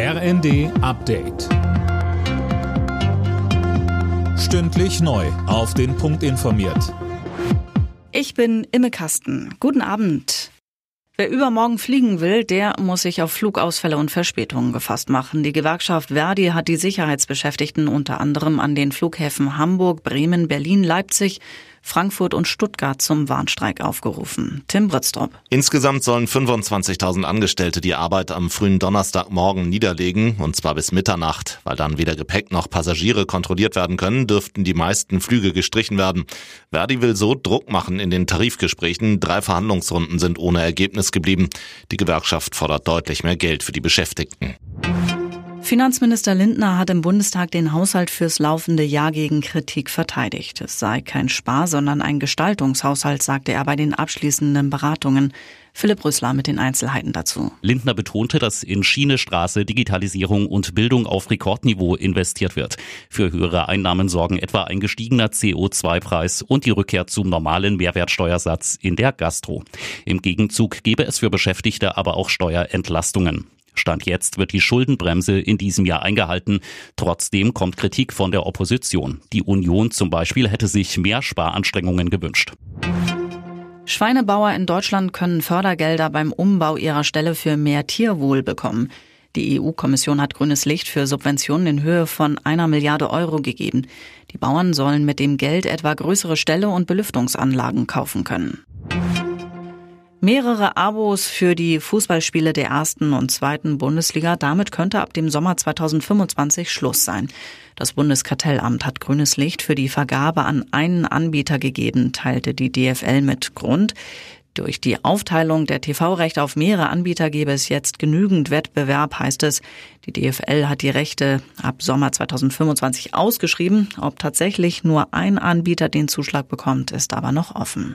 RND Update. Stündlich neu. Auf den Punkt informiert. Ich bin Imme Kasten. Guten Abend. Wer übermorgen fliegen will, der muss sich auf Flugausfälle und Verspätungen gefasst machen. Die Gewerkschaft Verdi hat die Sicherheitsbeschäftigten unter anderem an den Flughäfen Hamburg, Bremen, Berlin, Leipzig, Frankfurt und Stuttgart zum Warnstreik aufgerufen. Tim Britztrup. Insgesamt sollen 25.000 Angestellte die Arbeit am frühen Donnerstagmorgen niederlegen, und zwar bis Mitternacht. Weil dann weder Gepäck noch Passagiere kontrolliert werden können, dürften die meisten Flüge gestrichen werden. Verdi will so Druck machen in den Tarifgesprächen. Drei Verhandlungsrunden sind ohne Ergebnis geblieben. Die Gewerkschaft fordert deutlich mehr Geld für die Beschäftigten. Finanzminister Lindner hat im Bundestag den Haushalt fürs laufende Jahr gegen Kritik verteidigt. Es sei kein Spar, sondern ein Gestaltungshaushalt, sagte er bei den abschließenden Beratungen. Philipp Rüssler mit den Einzelheiten dazu. Lindner betonte, dass in Schiene, Straße, Digitalisierung und Bildung auf Rekordniveau investiert wird. Für höhere Einnahmen sorgen etwa ein gestiegener CO2-Preis und die Rückkehr zum normalen Mehrwertsteuersatz in der Gastro. Im Gegenzug gebe es für Beschäftigte aber auch Steuerentlastungen. Stand jetzt wird die Schuldenbremse in diesem Jahr eingehalten. Trotzdem kommt Kritik von der Opposition. Die Union zum Beispiel hätte sich mehr Sparanstrengungen gewünscht. Schweinebauer in Deutschland können Fördergelder beim Umbau ihrer Ställe für mehr Tierwohl bekommen. Die EU-Kommission hat grünes Licht für Subventionen in Höhe von einer Milliarde Euro gegeben. Die Bauern sollen mit dem Geld etwa größere Ställe und Belüftungsanlagen kaufen können. Mehrere Abos für die Fußballspiele der ersten und zweiten Bundesliga. Damit könnte ab dem Sommer 2025 Schluss sein. Das Bundeskartellamt hat grünes Licht für die Vergabe an einen Anbieter gegeben, teilte die DFL mit Grund. Durch die Aufteilung der TV-Rechte auf mehrere Anbieter gäbe es jetzt genügend Wettbewerb, heißt es. Die DFL hat die Rechte ab Sommer 2025 ausgeschrieben. Ob tatsächlich nur ein Anbieter den Zuschlag bekommt, ist aber noch offen.